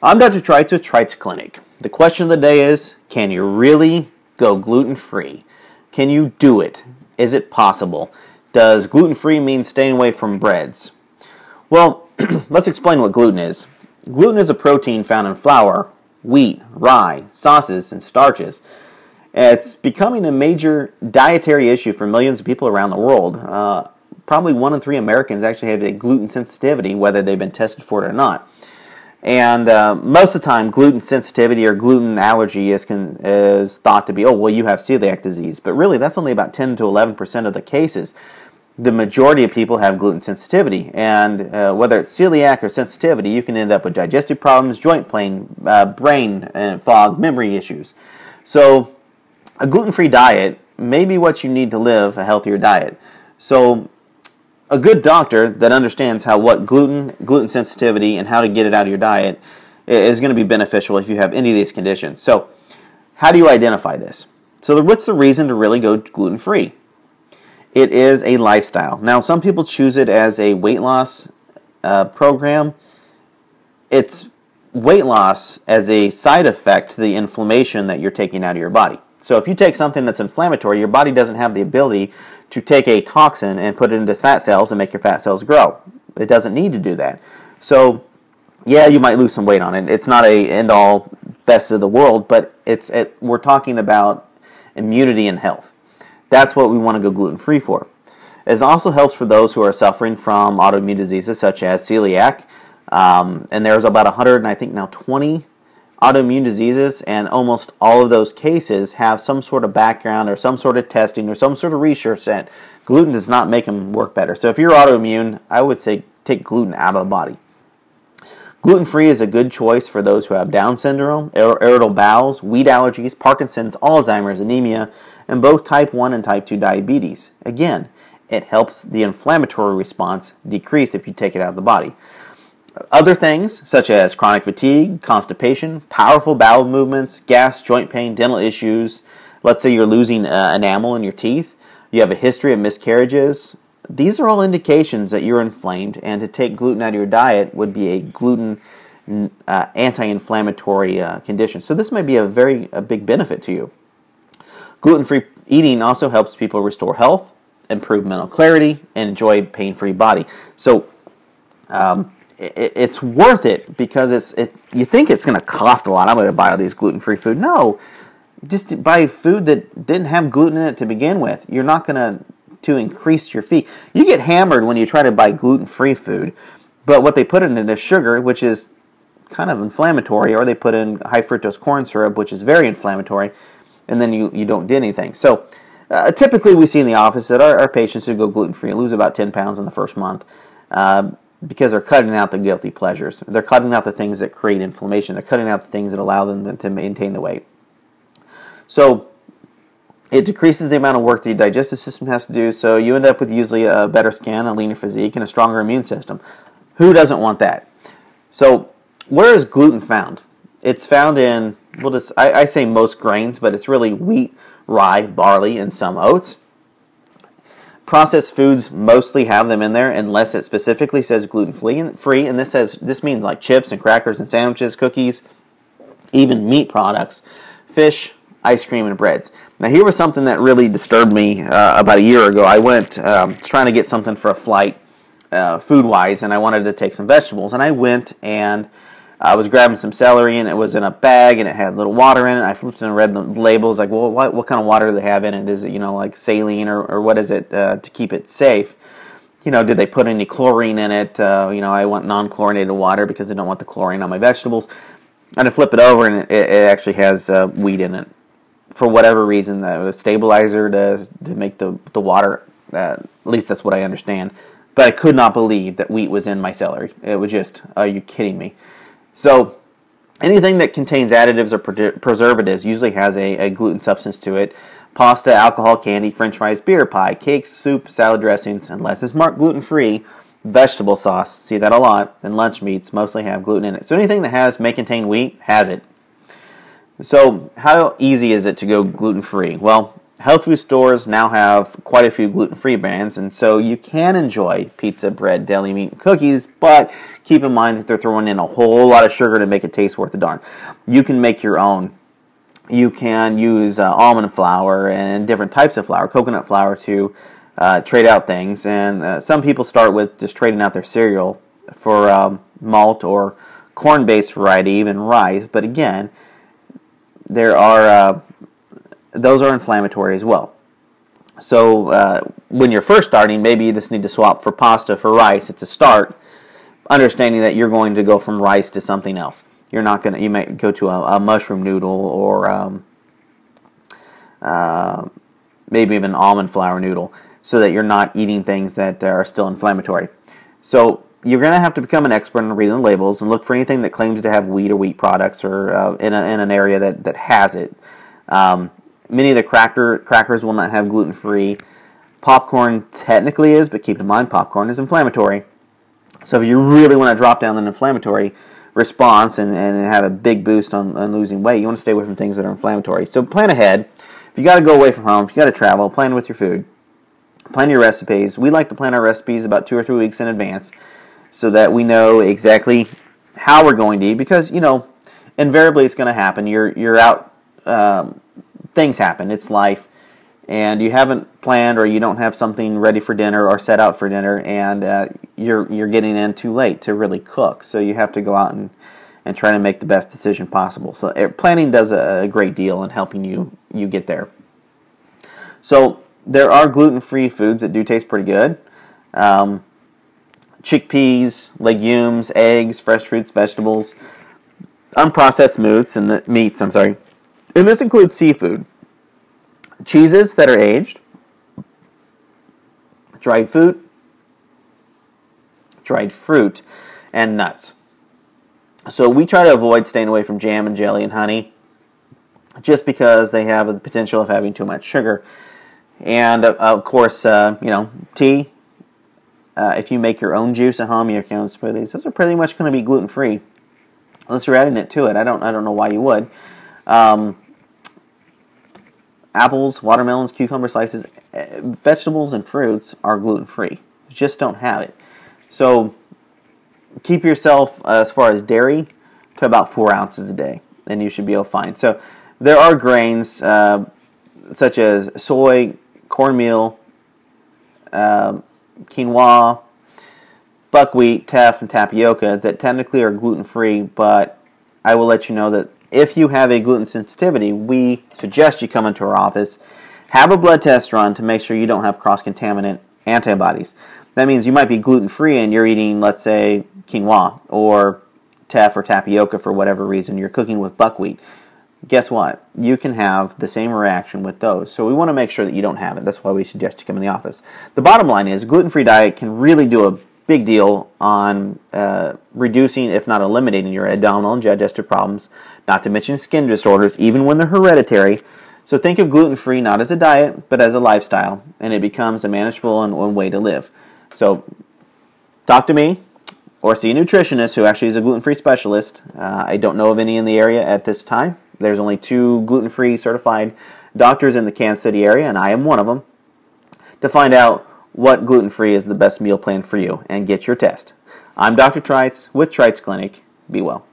I'm Dr. Trites with Trites Clinic. The question of the day is can you really go gluten free? Can you do it? Is it possible? Does gluten free mean staying away from breads? Well, let's explain what gluten is. Gluten is a protein found in flour, wheat, rye, sauces, and starches. It's becoming a major dietary issue for millions of people around the world. Uh, probably one in three Americans actually have a gluten sensitivity, whether they've been tested for it or not. And uh, most of the time, gluten sensitivity or gluten allergy is, can, is thought to be, oh, well, you have celiac disease. But really, that's only about 10 to 11% of the cases. The majority of people have gluten sensitivity. And uh, whether it's celiac or sensitivity, you can end up with digestive problems, joint pain, uh, brain fog, memory issues. So, a gluten free diet may be what you need to live a healthier diet. So, a good doctor that understands how what gluten, gluten sensitivity, and how to get it out of your diet is going to be beneficial if you have any of these conditions. So, how do you identify this? So, what's the reason to really go gluten free? It is a lifestyle. Now, some people choose it as a weight loss uh, program. It's weight loss as a side effect to the inflammation that you're taking out of your body. So if you take something that's inflammatory, your body doesn't have the ability to take a toxin and put it into fat cells and make your fat cells grow. It doesn't need to do that. So yeah, you might lose some weight on it. It's not a end all best of the world, but it's it, we're talking about immunity and health. That's what we want to go gluten free for. It also helps for those who are suffering from autoimmune diseases such as celiac. Um, and there's about 100, and I think now 20 autoimmune diseases, and almost all of those cases have some sort of background or some sort of testing or some sort of research that gluten does not make them work better. So if you're autoimmune, I would say take gluten out of the body. Gluten free is a good choice for those who have Down syndrome, irritable bowels, wheat allergies, Parkinson's, Alzheimer's, anemia, and both type 1 and type 2 diabetes. Again, it helps the inflammatory response decrease if you take it out of the body. Other things, such as chronic fatigue, constipation, powerful bowel movements, gas, joint pain, dental issues, let's say you're losing uh, enamel in your teeth, you have a history of miscarriages, these are all indications that you're inflamed, and to take gluten out of your diet would be a gluten uh, anti-inflammatory uh, condition. So this might be a very a big benefit to you. Gluten-free eating also helps people restore health, improve mental clarity, and enjoy a pain-free body. So um, it, it's worth it because it's it. You think it's going to cost a lot. I'm going to buy all these gluten-free food. No, just buy food that didn't have gluten in it to begin with. You're not going to to increase your fee. You get hammered when you try to buy gluten-free food, but what they put in it is sugar, which is kind of inflammatory, or they put in high fructose corn syrup, which is very inflammatory, and then you, you don't do anything. So uh, typically we see in the office that our, our patients who go gluten-free lose about 10 pounds in the first month. Uh, because they're cutting out the guilty pleasures. They're cutting out the things that create inflammation. They're cutting out the things that allow them to maintain the weight. So it decreases the amount of work the digestive system has to do. So you end up with usually a better skin, a leaner physique, and a stronger immune system. Who doesn't want that? So where is gluten found? It's found in well, just I, I say most grains, but it's really wheat, rye, barley, and some oats. Processed foods mostly have them in there unless it specifically says gluten free, and this says this means like chips and crackers and sandwiches, cookies, even meat products, fish, ice cream, and breads. Now here was something that really disturbed me uh, about a year ago. I went um, trying to get something for a flight, uh, food wise, and I wanted to take some vegetables, and I went and I was grabbing some celery and it was in a bag and it had little water in it. I flipped and read the labels like, well, what, what kind of water do they have in it? Is it, you know, like saline or, or what is it uh, to keep it safe? You know, did they put any chlorine in it? Uh, you know, I want non chlorinated water because I don't want the chlorine on my vegetables. And I flip it over and it, it actually has uh, wheat in it. For whatever reason, the stabilizer to, to make the, the water, uh, at least that's what I understand. But I could not believe that wheat was in my celery. It was just, are you kidding me? So anything that contains additives or preservatives usually has a, a, gluten substance to it. Pasta, alcohol, candy, french fries, beer, pie, cakes, soup, salad dressings, unless it's marked gluten free, vegetable sauce, see that a lot, and lunch meats mostly have gluten in it. So anything that has may contain wheat has it. So how easy is it to go gluten free? Well, health food stores now have quite a few gluten-free brands, and so you can enjoy pizza, bread, deli meat, and cookies. But keep in mind that they're throwing in a whole lot of sugar to make it taste worth the darn. You can make your own. You can use uh, almond flour and different types of flour, coconut flour, to uh, trade out things. And uh, some people start with just trading out their cereal for um, malt or corn-based variety, even rice. But again, there are uh, those are inflammatory as well. So uh, when you're first starting, maybe you just need to swap for pasta for rice. It's a start, understanding that you're going to go from rice to something else. You're not going to. You might go to a, a mushroom noodle or um, uh, maybe even almond flour noodle, so that you're not eating things that are still inflammatory. So you're going to have to become an expert in reading the labels and look for anything that claims to have wheat or wheat products or uh, in, a, in an area that, that has it. Um, Many of the cracker crackers will not have gluten free. Popcorn technically is, but keep in mind popcorn is inflammatory. So if you really want to drop down an inflammatory response and, and have a big boost on, on losing weight, you want to stay away from things that are inflammatory. So plan ahead. If you got to go away from home, if you got to travel, plan with your food. Plan your recipes. We like to plan our recipes about two or three weeks in advance so that we know exactly how we're going to eat because, you know, invariably it's going to happen. You're, you're out um, things happen. It's life. And you haven't planned or you don't have something ready for dinner or set out for dinner, and uh, you're, you're getting in too late to really cook. So you have to go out and, and try to make the best decision possible. So uh, planning does a, a great deal in helping you, you get there. So there are gluten free foods that do taste pretty good. Um, chickpeas, legumes, eggs, fresh fruits, vegetables, unprocessed meats, and the meats. I'm sorry, and this includes seafood, cheeses that are aged, dried fruit, dried fruit, and nuts. So we try to avoid staying away from jam and jelly and honey just because they have the potential of having too much sugar. And uh, of course, uh, you know, tea. Uh, if you make your own juice at home, your own smoothies, those are pretty much going to be gluten free, unless you're adding it to it. I don't, I don't know why you would. Um, apples, watermelons, cucumber slices, eh, vegetables, and fruits are gluten free. Just don't have it. So keep yourself, uh, as far as dairy, to about four ounces a day, and you should be all fine. So there are grains uh, such as soy, cornmeal, uh, quinoa, buckwheat, teff, and tapioca that technically are gluten free, but I will let you know that if you have a gluten sensitivity, we suggest you come into our office, have a blood test run to make sure you don't have cross contaminant antibodies. That means you might be gluten free and you're eating, let's say, quinoa or teff or tapioca for whatever reason. You're cooking with buckwheat. Guess what? You can have the same reaction with those. So we want to make sure that you don't have it. That's why we suggest you come in the office. The bottom line is gluten free diet can really do a big deal on uh, reducing, if not eliminating, your abdominal and digestive problems, not to mention skin disorders, even when they're hereditary. So think of gluten free not as a diet, but as a lifestyle, and it becomes a manageable and one way to live. So talk to me or see a nutritionist who actually is a gluten free specialist. Uh, I don't know of any in the area at this time. There's only two gluten free certified doctors in the Kansas City area, and I am one of them, to find out what gluten free is the best meal plan for you and get your test. I'm Dr. Trites with Trites Clinic. Be well.